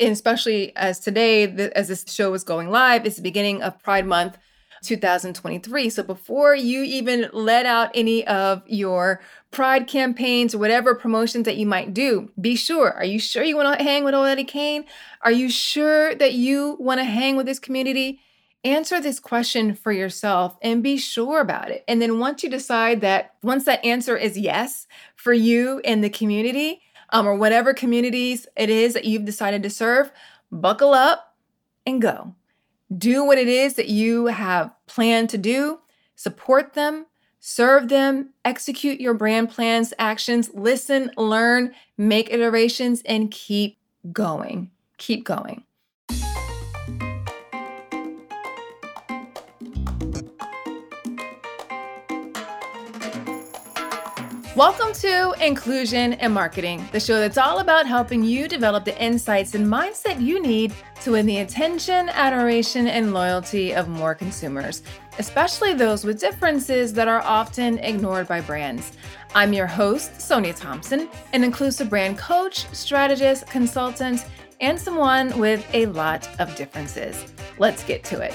and especially as today, the, as this show is going live, it's the beginning of Pride Month 2023. So before you even let out any of your pride campaigns or whatever promotions that you might do, be sure. Are you sure you want to hang with old Eddie Kane? Are you sure that you want to hang with this community? Answer this question for yourself and be sure about it. And then once you decide that, once that answer is yes for you and the community, um, or whatever communities it is that you've decided to serve, buckle up and go. Do what it is that you have planned to do, support them, serve them, execute your brand plans, actions, listen, learn, make iterations, and keep going. Keep going. Welcome to Inclusion and Marketing, the show that's all about helping you develop the insights and mindset you need to win the attention, adoration, and loyalty of more consumers, especially those with differences that are often ignored by brands. I'm your host, Sonia Thompson, an inclusive brand coach, strategist, consultant, and someone with a lot of differences. Let's get to it.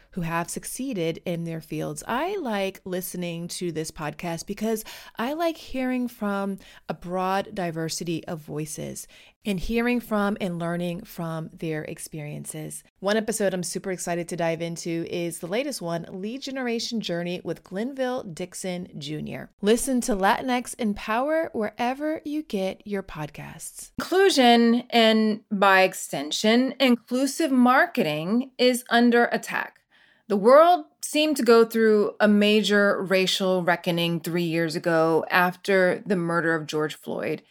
who have succeeded in their fields. I like listening to this podcast because I like hearing from a broad diversity of voices and hearing from and learning from their experiences. One episode I'm super excited to dive into is the latest one Lead Generation Journey with Glenville Dixon Jr. Listen to Latinx in Power wherever you get your podcasts. Inclusion, and by extension, inclusive marketing, is under attack. The world seemed to go through a major racial reckoning three years ago after the murder of George Floyd.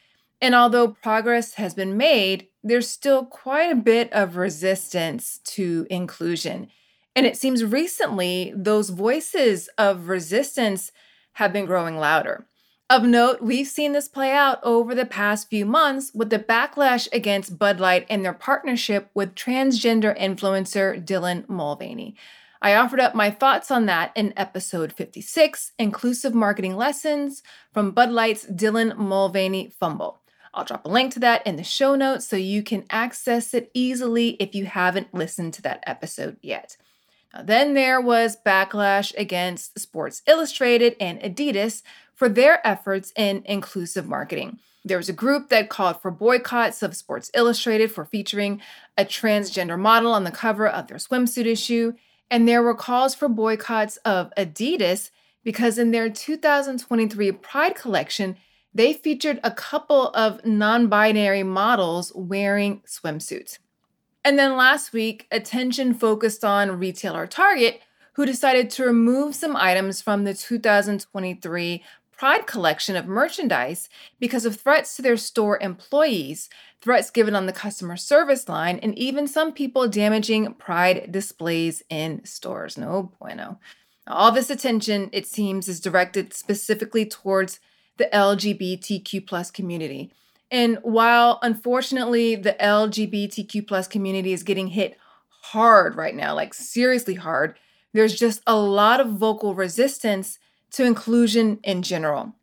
And although progress has been made, there's still quite a bit of resistance to inclusion. And it seems recently those voices of resistance have been growing louder. Of note, we've seen this play out over the past few months with the backlash against Bud Light and their partnership with transgender influencer Dylan Mulvaney. I offered up my thoughts on that in episode 56 Inclusive Marketing Lessons from Bud Light's Dylan Mulvaney Fumble. I'll drop a link to that in the show notes so you can access it easily if you haven't listened to that episode yet. Now, then there was backlash against Sports Illustrated and Adidas for their efforts in inclusive marketing. There was a group that called for boycotts of Sports Illustrated for featuring a transgender model on the cover of their swimsuit issue and there were calls for boycotts of Adidas because in their 2023 Pride collection, they featured a couple of non binary models wearing swimsuits. And then last week, attention focused on retailer Target, who decided to remove some items from the 2023 Pride collection of merchandise because of threats to their store employees, threats given on the customer service line, and even some people damaging Pride displays in stores. No bueno. All this attention, it seems, is directed specifically towards the LGBTQ plus community. And while unfortunately the LGBTQ plus community is getting hit hard right now, like seriously hard, there's just a lot of vocal resistance to inclusion in general.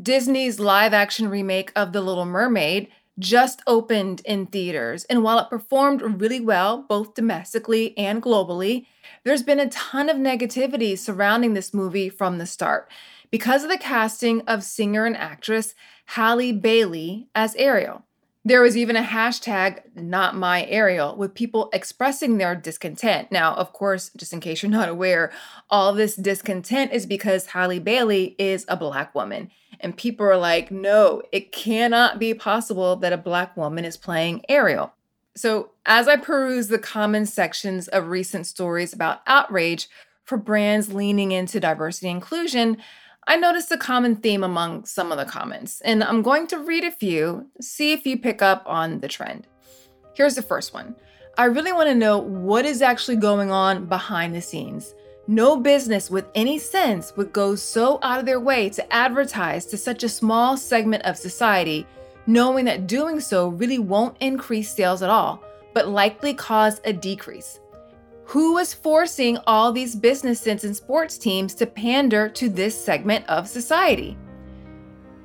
Disney's live action remake of The Little Mermaid just opened in theaters, and while it performed really well, both domestically and globally, there's been a ton of negativity surrounding this movie from the start because of the casting of singer and actress Halle Bailey as Ariel. There was even a hashtag, not my Ariel, with people expressing their discontent. Now, of course, just in case you're not aware, all this discontent is because Halle Bailey is a black woman. And people are like, no, it cannot be possible that a black woman is playing Ariel. So, as I peruse the common sections of recent stories about outrage for brands leaning into diversity and inclusion, I noticed a common theme among some of the comments, and I'm going to read a few, see if you pick up on the trend. Here's the first one I really want to know what is actually going on behind the scenes. No business with any sense would go so out of their way to advertise to such a small segment of society, knowing that doing so really won't increase sales at all, but likely cause a decrease. Who is forcing all these businesses and sports teams to pander to this segment of society?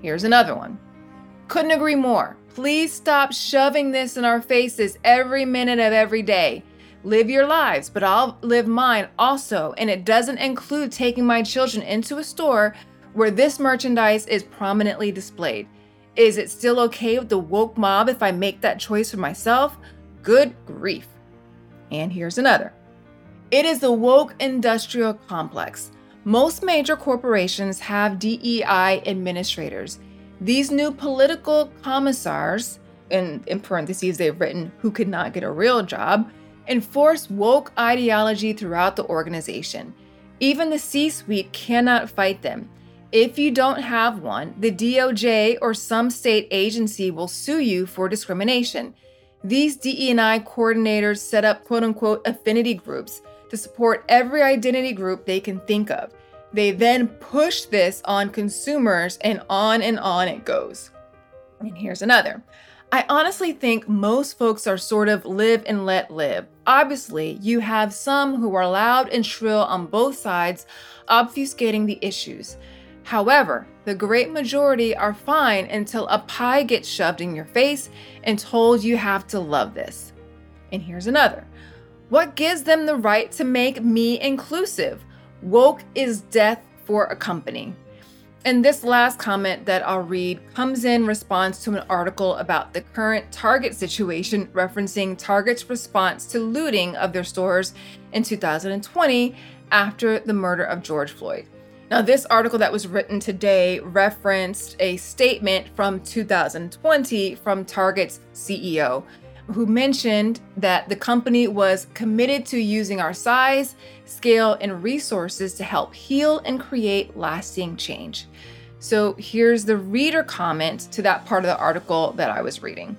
Here's another one. Couldn't agree more. Please stop shoving this in our faces every minute of every day. Live your lives, but I'll live mine also. And it doesn't include taking my children into a store where this merchandise is prominently displayed. Is it still okay with the woke mob if I make that choice for myself? Good grief. And here's another. It is the woke industrial complex. Most major corporations have DEI administrators. These new political commissars, and in parentheses they've written, who could not get a real job, enforce woke ideology throughout the organization. Even the C suite cannot fight them. If you don't have one, the DOJ or some state agency will sue you for discrimination. These DE&I coordinators set up quote unquote affinity groups to support every identity group they can think of. They then push this on consumers, and on and on it goes. And here's another. I honestly think most folks are sort of live and let live. Obviously, you have some who are loud and shrill on both sides, obfuscating the issues. However, the great majority are fine until a pie gets shoved in your face and told you have to love this. And here's another. What gives them the right to make me inclusive? Woke is death for a company. And this last comment that I'll read comes in response to an article about the current Target situation, referencing Target's response to looting of their stores in 2020 after the murder of George Floyd. Now, this article that was written today referenced a statement from 2020 from Target's CEO, who mentioned that the company was committed to using our size, scale, and resources to help heal and create lasting change. So here's the reader comment to that part of the article that I was reading.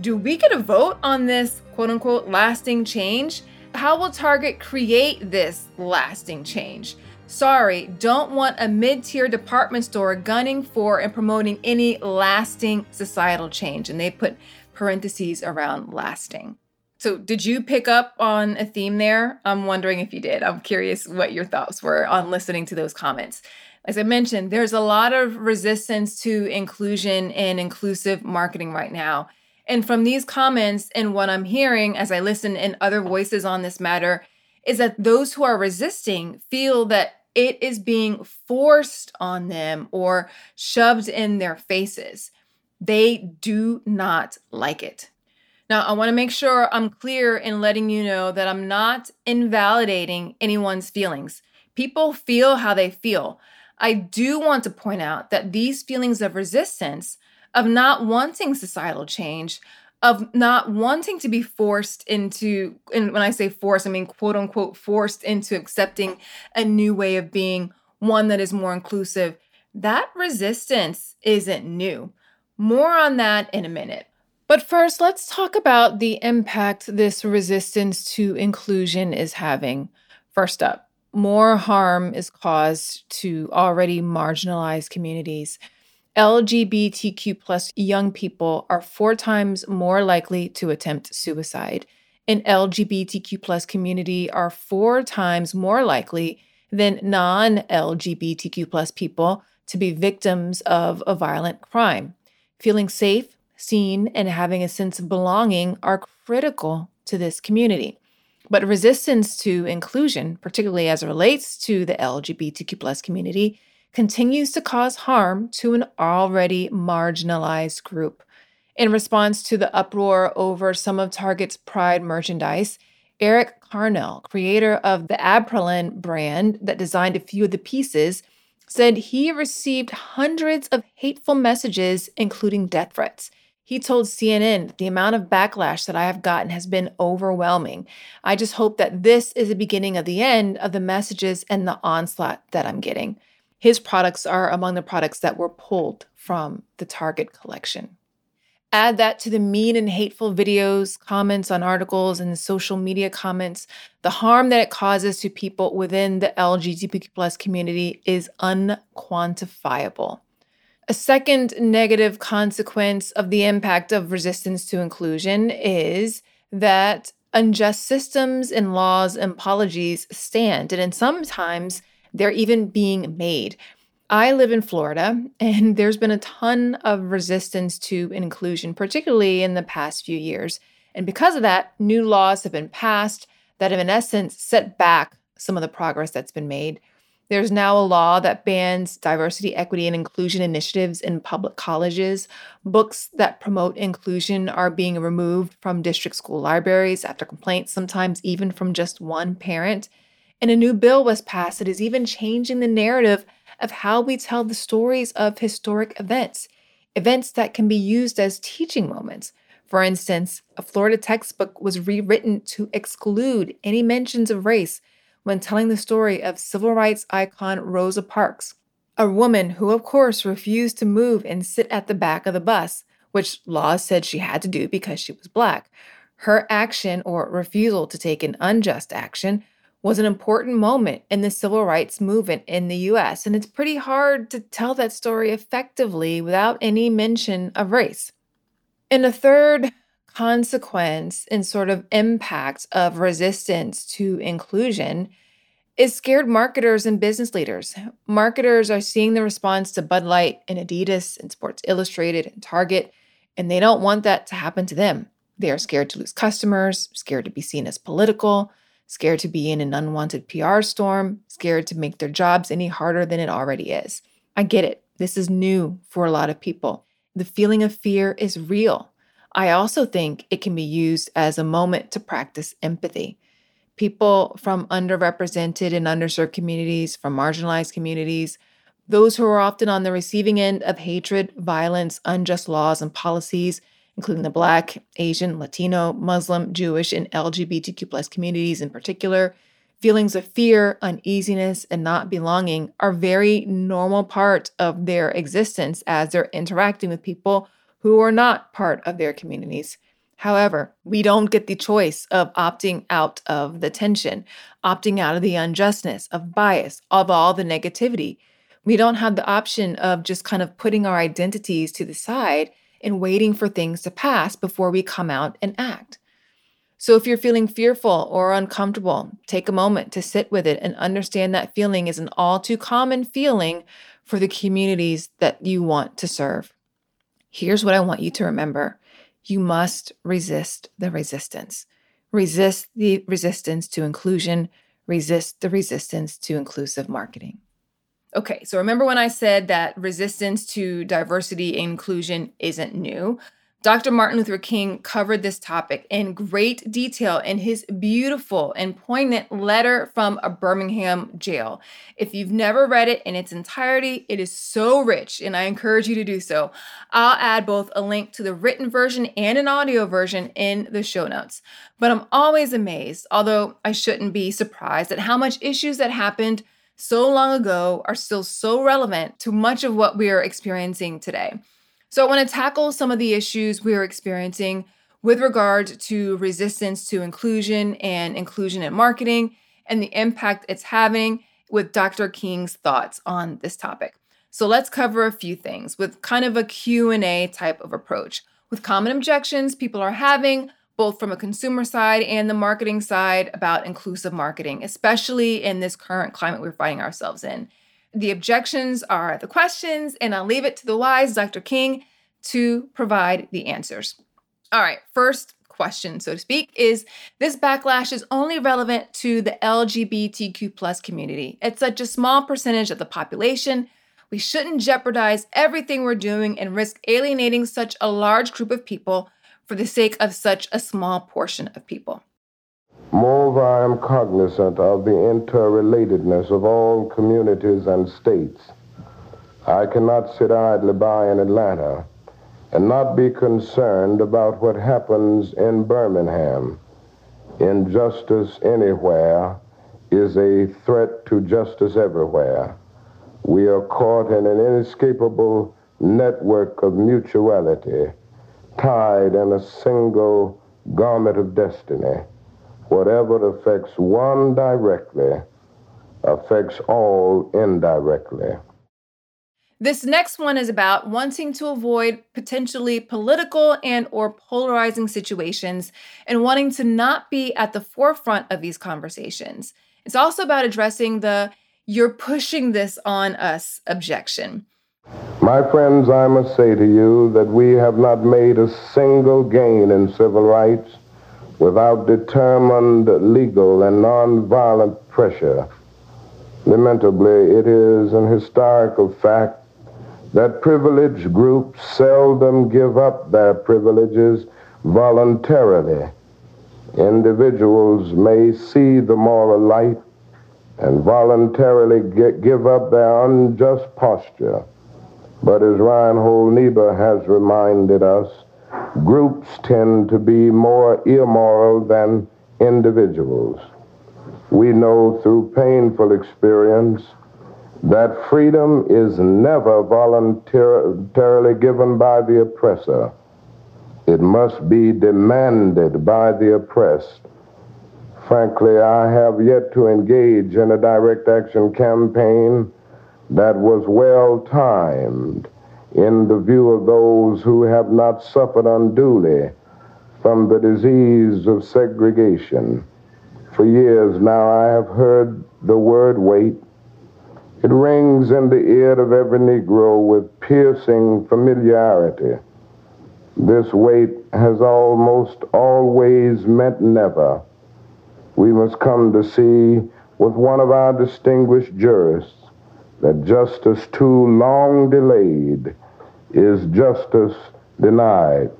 Do we get a vote on this quote unquote lasting change? How will Target create this lasting change? Sorry, don't want a mid tier department store gunning for and promoting any lasting societal change. And they put parentheses around lasting. So, did you pick up on a theme there? I'm wondering if you did. I'm curious what your thoughts were on listening to those comments. As I mentioned, there's a lot of resistance to inclusion and inclusive marketing right now. And from these comments and what I'm hearing as I listen in other voices on this matter, is that those who are resisting feel that it is being forced on them or shoved in their faces. They do not like it. Now, I want to make sure I'm clear in letting you know that I'm not invalidating anyone's feelings. People feel how they feel. I do want to point out that these feelings of resistance, of not wanting societal change, of not wanting to be forced into, and when I say forced, I mean quote unquote forced into accepting a new way of being, one that is more inclusive, that resistance isn't new. More on that in a minute. But first, let's talk about the impact this resistance to inclusion is having. First up, more harm is caused to already marginalized communities. LGBTQ plus young people are four times more likely to attempt suicide. An LGBTQ plus community are four times more likely than non LGBTQ plus people to be victims of a violent crime. Feeling safe, seen, and having a sense of belonging are critical to this community. But resistance to inclusion, particularly as it relates to the LGBTQ plus community, continues to cause harm to an already marginalized group. In response to the uproar over some of Target's Pride merchandise, Erik Carnell, creator of the Abprallen brand that designed a few of the pieces, said he received hundreds of hateful messages, including death threats. He told CNN, the amount of backlash that I have gotten has been overwhelming. I just hope that this is the beginning of the end of the messages and the onslaught that I'm getting. His products are among the products that were pulled from the Target collection. Add that to the mean and hateful videos, comments on articles, and social media comments. The harm that it causes to people within the LGBTQ plus community is unquantifiable. A second negative consequence of the impact of resistance to inclusion is that unjust systems and laws and policies stand, and in sometimes they're even being made. I live in Florida, and there's been a ton of resistance to inclusion, particularly in the past few years. And because of that, new laws have been passed that have, in essence, set back some of the progress that's been made. There's now a law that bans diversity, equity, and inclusion initiatives in public colleges. Books that promote inclusion are being removed from district school libraries after complaints, sometimes even from just one parent. And a new bill was passed that is even changing the narrative of how we tell the stories of historic events, events that can be used as teaching moments. For instance, a Florida textbook was rewritten to exclude any mentions of race when telling the story of civil rights icon Rosa Parks, a woman who, of course, refused to move and sit at the back of the bus, which laws said she had to do because she was black. Her action or refusal to take an unjust action was an important moment in the civil rights movement in the US, and it's pretty hard to tell that story effectively without any mention of race. And a third consequence and sort of impact of resistance to inclusion is scared marketers and business leaders. Marketers are seeing the response to Bud Light and Adidas and Sports Illustrated and Target, and they don't want that to happen to them. They are scared to lose customers, scared to be seen as political, scared to be in an unwanted PR storm, scared to make their jobs any harder than it already is. I get it. This is new for a lot of people. The feeling of fear is real. I also think it can be used as a moment to practice empathy. People from underrepresented and underserved communities, from marginalized communities, those who are often on the receiving end of hatred, violence, unjust laws, and policies including the Black, Asian, Latino, Muslim, Jewish, and LGBTQ plus communities in particular, feelings of fear, uneasiness, and not belonging are very normal part of their existence as they're interacting with people who are not part of their communities. However, we don't get the choice of opting out of the tension, opting out of the unjustness, of bias, of all the negativity. We don't have the option of just kind of putting our identities to the side and waiting for things to pass before we come out and act. So, if you're feeling fearful or uncomfortable, take a moment to sit with it and understand that feeling is an all too common feeling for the communities that you want to serve. Here's what I want you to remember you must resist the resistance. Resist the resistance to inclusion, resist the resistance to inclusive marketing. Okay, so remember when I said that resistance to diversity inclusion isn't new? Dr. Martin Luther King covered this topic in great detail in his beautiful and poignant letter from a Birmingham jail. If you've never read it in its entirety, it is so rich, and I encourage you to do so. I'll add both a link to the written version and an audio version in the show notes. But I'm always amazed, although I shouldn't be surprised, at how much issues that happened so long ago are still so relevant to much of what we are experiencing today. So, I want to tackle some of the issues we are experiencing with regard to resistance to inclusion and inclusion in marketing and the impact it's having with Dr. King's thoughts on this topic. So let's cover a few things with kind of a Q&A type of approach. With common objections people are having, both from a consumer side and the marketing side about inclusive marketing, especially in this current climate we're finding ourselves in. The objections are the questions, and I'll leave it to the wise Dr. King to provide the answers. All right, first question, so to speak, is this backlash is only relevant to the LGBTQ plus community. It's such a small percentage of the population. We shouldn't jeopardize everything we're doing and risk alienating such a large group of people for the sake of such a small portion of people. Moreover, I am cognizant of the interrelatedness of all communities and states. I cannot sit idly by in Atlanta and not be concerned about what happens in Birmingham. Injustice anywhere is a threat to justice everywhere. We are caught in an inescapable network of mutuality tied in a single garment of destiny. Whatever affects one directly affects all indirectly. This next one is about wanting to avoid potentially political and or polarizing situations and wanting to not be at the forefront of these conversations. It's also about addressing the you're pushing this on us objection. My friends, I must say to you that we have not made a single gain in civil rights without determined legal and nonviolent pressure. Lamentably, it is an historical fact that privileged groups seldom give up their privileges voluntarily. Individuals may see the moral light and voluntarily get, give up their unjust posture. But as Reinhold Niebuhr has reminded us, groups tend to be more immoral than individuals. We know through painful experience that freedom is never voluntarily given by the oppressor. It must be demanded by the oppressed. Frankly, I have yet to engage in a direct action campaign that was well timed in the view of those who have not suffered unduly from the disease of segregation. For years now, I have heard the word wait it rings in the ear of every Negro with piercing familiarity. This wait has almost always meant never. We must come to see with one of our distinguished jurists that justice too long delayed is justice denied.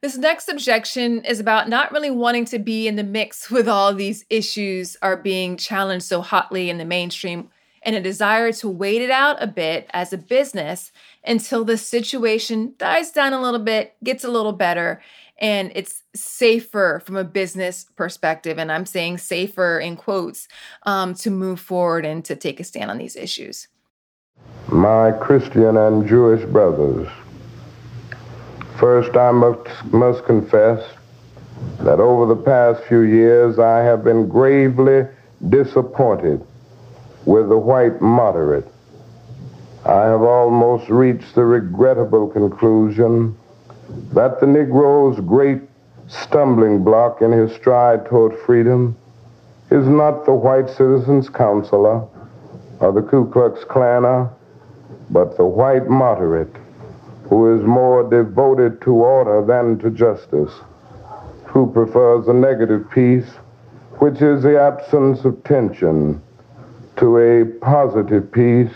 This next objection is about not really wanting to be in the mix with all these issues are being challenged so hotly in the mainstream and a desire to wait it out a bit as a business until the situation dies down a little bit, gets a little better, and it's safer from a business perspective. And I'm saying safer in quotes um, to move forward and to take a stand on these issues. My Christian and Jewish brothers, first I must, must confess that over the past few years I have been gravely disappointed with the white moderate. I have almost reached the regrettable conclusion that the Negro's great stumbling block in his stride toward freedom is not the white citizens' counselor or the Ku Klux Klanner, uh, but the white moderate who is more devoted to order than to justice, who prefers a negative peace, which is the absence of tension to a positive peace,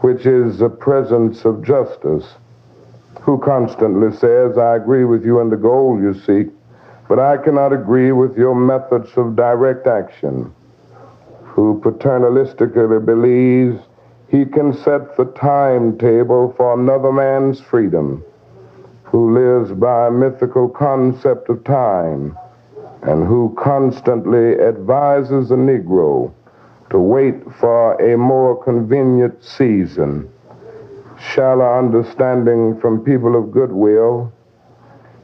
which is the presence of justice, who constantly says, I agree with you in the goal you seek, but I cannot agree with your methods of direct action, who paternalistically believes he can set the timetable for another man's freedom, who lives by a mythical concept of time, and who constantly advises the Negro to wait for a more convenient season. Shallow understanding from people of goodwill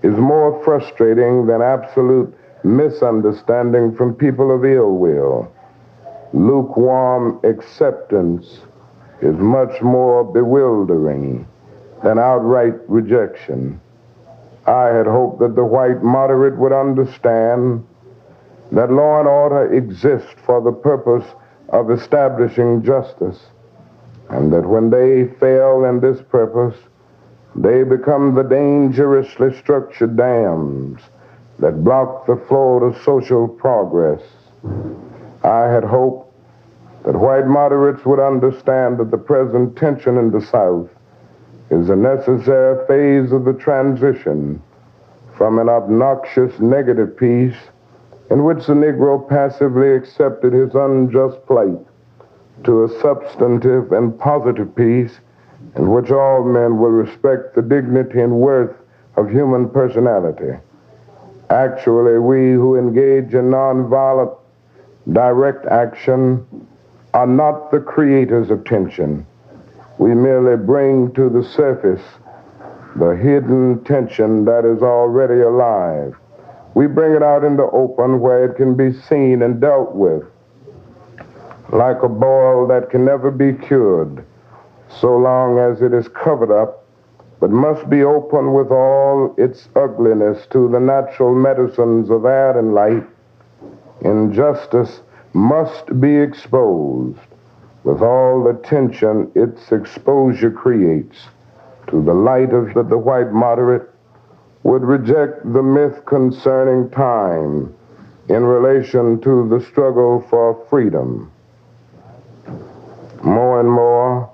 is more frustrating than absolute misunderstanding from people of ill will. Lukewarm acceptance is much more bewildering than outright rejection. I had hoped that the white moderate would understand that law and order exist for the purpose of establishing justice, and that when they fail in this purpose, they become the dangerously structured dams that block the flow to social progress. I had hoped that white moderates would understand that the present tension in the South is a necessary phase of the transition from an obnoxious negative peace in which the Negro passively accepted his unjust plight to a substantive and positive peace in which all men will respect the dignity and worth of human personality. Actually, we who engage in nonviolent direct action are not the creators of tension. We merely bring to the surface the hidden tension that is already alive. We bring it out in the open where it can be seen and dealt with, like a boil that can never be cured, so long as it is covered up, but must be open with all its ugliness to the natural medicines of air and light. Injustice must be exposed with all the tension its exposure creates to the light of the, the white moderate would reject the myth concerning time in relation to the struggle for freedom. More and more,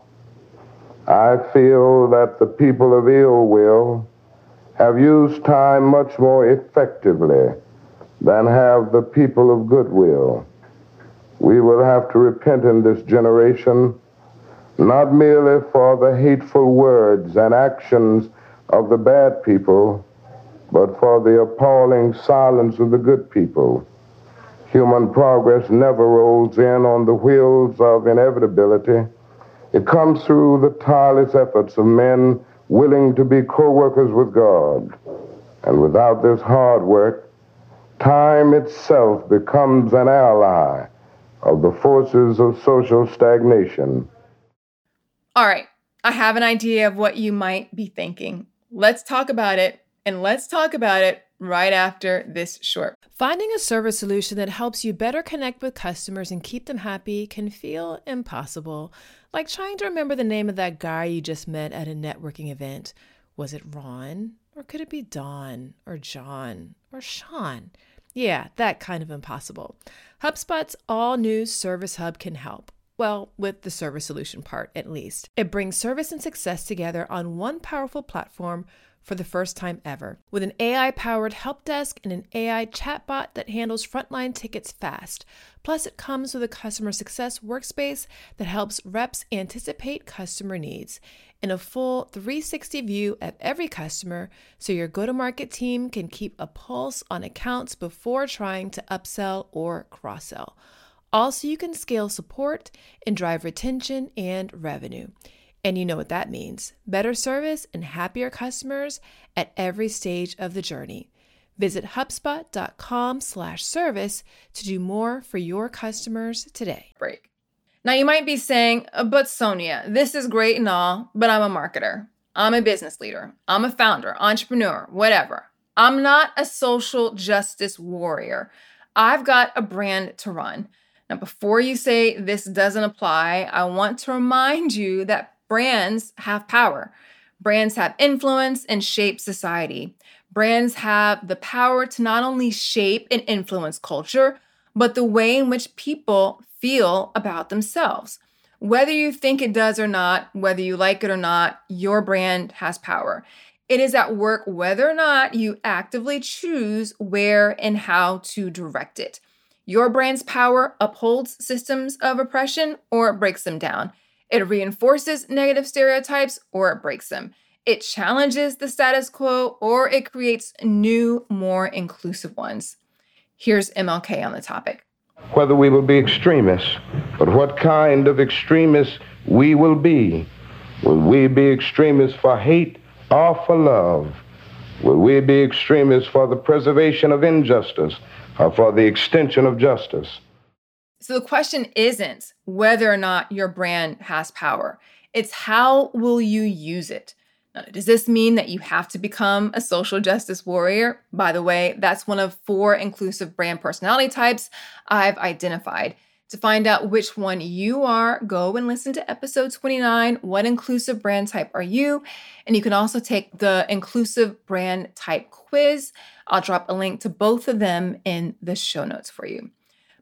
I feel that the people of ill will have used time much more effectively than have the people of goodwill. We will have to repent in this generation not merely for the hateful words and actions of the bad people, but for the appalling silence of the good people. Human progress never rolls in on the wheels of inevitability. It comes through the tireless efforts of men willing to be co workers with God. And without this hard work, time itself becomes an ally of the forces of social stagnation. All right, I have an idea of what you might be thinking. Let's talk about it, and let's talk about it right after this short. Finding a service solution that helps you better connect with customers and keep them happy can feel impossible, like trying to remember the name of that guy you just met at a networking event. Was it Ron? Or could it be Don? Or John? Or Sean? Yeah, that kind of impossible. HubSpot's all new Service Hub can help. Well, with the service solution part at least. It brings service and success together on one powerful platform for the first time ever. With an AI powered help desk and an AI chatbot that handles frontline tickets fast. Plus, it comes with a customer success workspace that helps reps anticipate customer needs and a full 360 view of every customer so your go to market team can keep a pulse on accounts before trying to upsell or cross sell. Also, you can scale support and drive retention and revenue. And you know what that means better service and happier customers at every stage of the journey. Visit HubSpot.com slash service to do more for your customers today. Break. Now, you might be saying, uh, but Sonia, this is great and all, but I'm a marketer. I'm a business leader. I'm a founder, entrepreneur, whatever. I'm not a social justice warrior. I've got a brand to run. Now, before you say this doesn't apply, I want to remind you that brands have power. Brands have influence and shape society. Brands have the power to not only shape and influence culture, but the way in which people feel about themselves. Whether you think it does or not, whether you like it or not, your brand has power. It is at work whether or not you actively choose where and how to direct it. Your brand's power upholds systems of oppression or breaks them down. It reinforces negative stereotypes or it breaks them. It challenges the status quo or it creates new, more inclusive ones. Here's MLK on the topic. Whether we will be extremists, but what kind of extremists we will be. Will we be extremists for hate or for love? Will we be extremists for the preservation of injustice or for the extension of justice. So the question isn't whether or not your brand has power, it's how will you use it? Now, does this mean that you have to become a social justice warrior? By the way, that's one of four inclusive brand personality types I've identified. To find out which one you are, go and listen to episode 29 What inclusive brand type are you? And you can also take the inclusive brand type quiz. I'll drop a link to both of them in the show notes for you.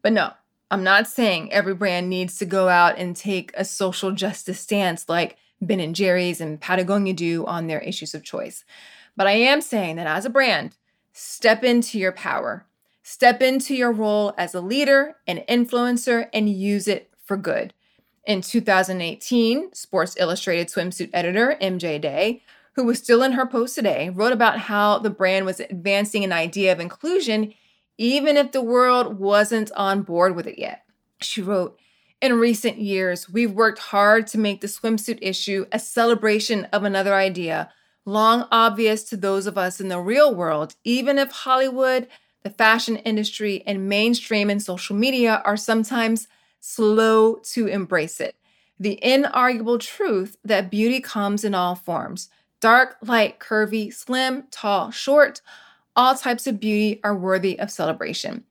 But no, I'm not saying every brand needs to go out and take a social justice stance like Ben and Jerry's and Patagonia do on their issues of choice. But I am saying that as a brand, step into your power Step into your role as a leader and influencer and use it for good. In 2018, Sports Illustrated swimsuit editor MJ Day, who was still in her post today, wrote about how the brand was advancing an idea of inclusion even if the world wasn't on board with it yet. She wrote, in recent years, we've worked hard to make the swimsuit issue a celebration of another idea, long obvious to those of us in the real world, even if Hollywood, the fashion industry, and mainstream and social media are sometimes slow to embrace it. The inarguable truth that beauty comes in all forms dark, light, curvy, slim, tall, short, all types of beauty are worthy of celebration.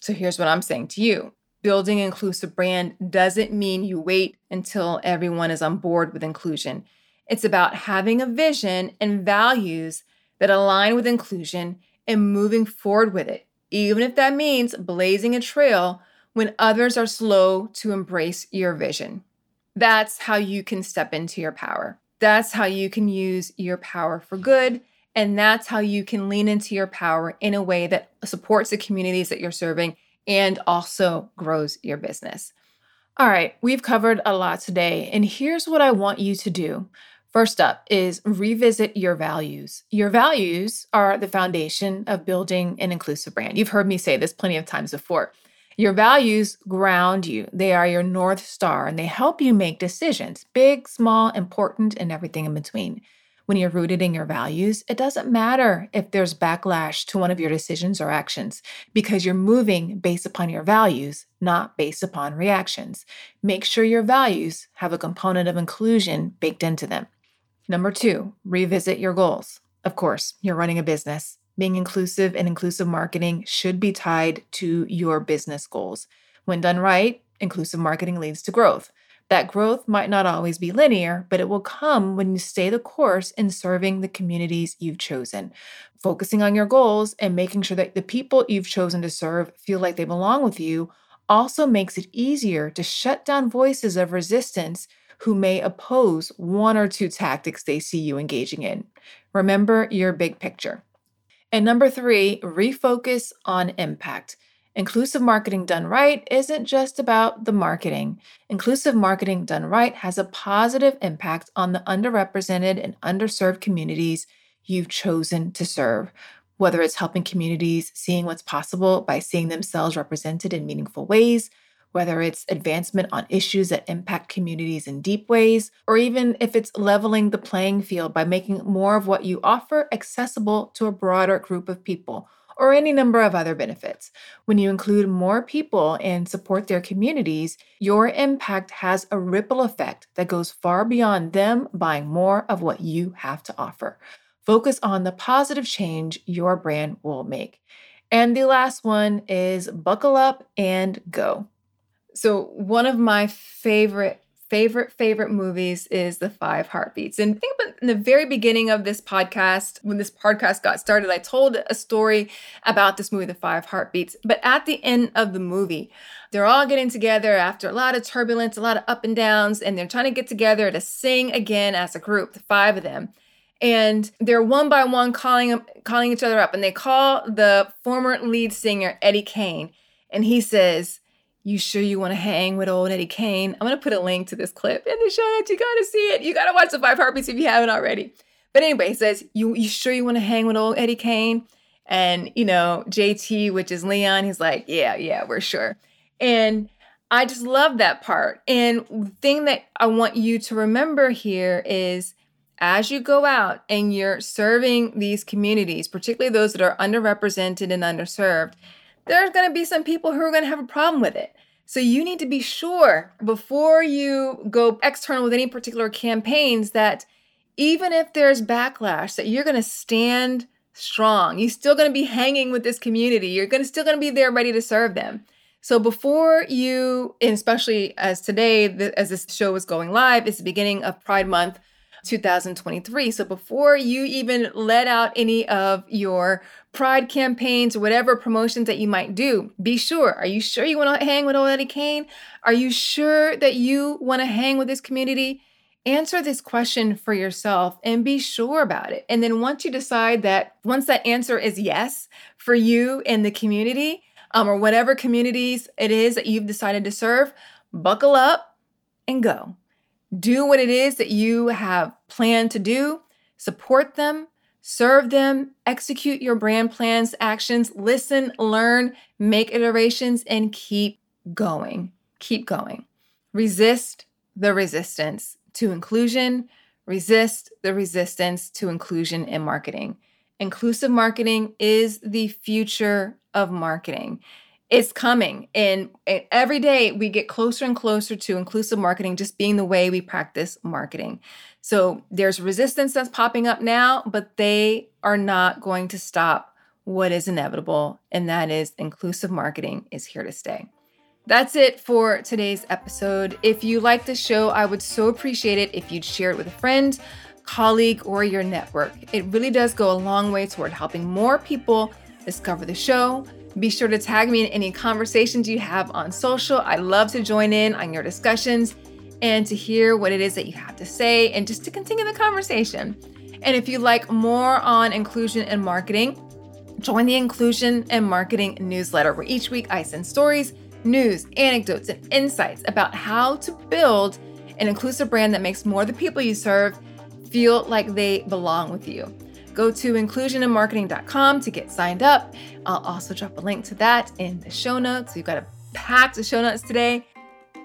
So here's what I'm saying to you building inclusive brand doesn't mean you wait until everyone is on board with inclusion. It's about having a vision and values that align with inclusion and moving forward with it, even if that means blazing a trail when others are slow to embrace your vision. That's how you can step into your power. That's how you can use your power for good. And that's how you can lean into your power in a way that supports the communities that you're serving and also grows your business. All right, we've covered a lot today, and here's what I want you to do. First up is revisit your values. Your values are the foundation of building an inclusive brand. You've heard me say this plenty of times before. Your values ground you, they are your North Star, and they help you make decisions big, small, important, and everything in between when you're rooted in your values, it doesn't matter if there's backlash to one of your decisions or actions because you're moving based upon your values, not based upon reactions. Make sure your values have a component of inclusion baked into them. Number two, revisit your goals. Of course, you're running a business. Being inclusive and inclusive marketing should be tied to your business goals. When done right, inclusive marketing leads to growth. That growth might not always be linear, but it will come when you stay the course in serving the communities you've chosen. Focusing on your goals and making sure that the people you've chosen to serve feel like they belong with you also makes it easier to shut down voices of resistance who may oppose one or two tactics they see you engaging in. Remember your big picture. And number three, refocus on impact. Inclusive marketing done right isn't just about the marketing. Inclusive marketing done right has a positive impact on the underrepresented and underserved communities you've chosen to serve, whether it's helping communities seeing what's possible by seeing themselves represented in meaningful ways, whether it's advancement on issues that impact communities in deep ways, or even if it's leveling the playing field by making more of what you offer accessible to a broader group of people or any number of other benefits. When you include more people and support their communities, your impact has a ripple effect that goes far beyond them buying more of what you have to offer. Focus on the positive change your brand will make. And the last one is buckle up and go. So, one of my favorite favorite favorite movies is the five heartbeats. And think about in the very beginning of this podcast when this podcast got started i told a story about this movie the five heartbeats. But at the end of the movie they're all getting together after a lot of turbulence a lot of up and downs and they're trying to get together to sing again as a group the five of them. And they're one by one calling calling each other up. And they call the former lead singer eddie kane. And he says you sure you want to hang with old Eddie Kane? I'm going to put a link to this clip in the show notes. You got to see it. You got to watch the five heartbeats if you haven't already. But anyway, he says, you, you sure you want to hang with old Eddie Kane? And, you know, JT, which is Leon, he's like, yeah, yeah, we're sure. And I just love that part. And the thing that I want you to remember here is as you go out and you're serving these communities, particularly those that are underrepresented and underserved, there's going to be some people who are going to have a problem with it. So you need to be sure before you go external with any particular campaigns that even if there's backlash, that you're going to stand strong. You're still going to be hanging with this community. You're going to still going to be there ready to serve them. So before you, and especially as today, as this show is going live, it's the beginning of Pride Month 2023. So before you even let out any of your pride campaigns or whatever promotions that you might do, be sure. Are you sure you want to hang with old Eddie Kane? Are you sure that you want to hang with this community? Answer this question for yourself and be sure about it. And then once you decide that, once that answer is yes for you and the community, um, or whatever communities it is that you've decided to serve, buckle up and go. Do what it is that you have planned to do, support them, serve them, execute your brand plans, actions, listen, learn, make iterations, and keep going. Keep going. Resist the resistance to inclusion, Resist the resistance to inclusion in marketing. Inclusive marketing is the future of marketing. It's coming. And eh, every day we get closer and closer to inclusive marketing just being the way we practice marketing. So there's resistance that's popping up now, but they are not going to stop what is inevitable, and that is inclusive marketing is here to stay. That's it for today's episode. If you like the show, I would so appreciate it if you'd share it with a friend, colleague, or your network. It really does go a long way toward helping more people discover the show. Be sure to tag me in any conversations you have on social. I love to join in on your discussions and to hear what it is that you have to say and just to continue the conversation. And if you'd like more on inclusion and marketing, join the Inclusion and Marketing newsletter where each week I send stories news, anecdotes, and insights about how to build an inclusive brand that makes more of the people you serve feel like they belong with you. Go to inclusionandmarketing.com to get signed up. I'll also drop a link to that in the show notes. You've got a packed show notes today.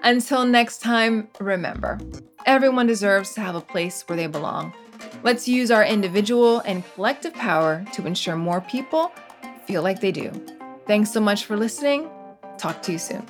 Until next time, remember, everyone deserves to have a place where they belong. Let's use our individual and collective power to ensure more people feel like they do. Thanks so much for listening. Talk to you soon.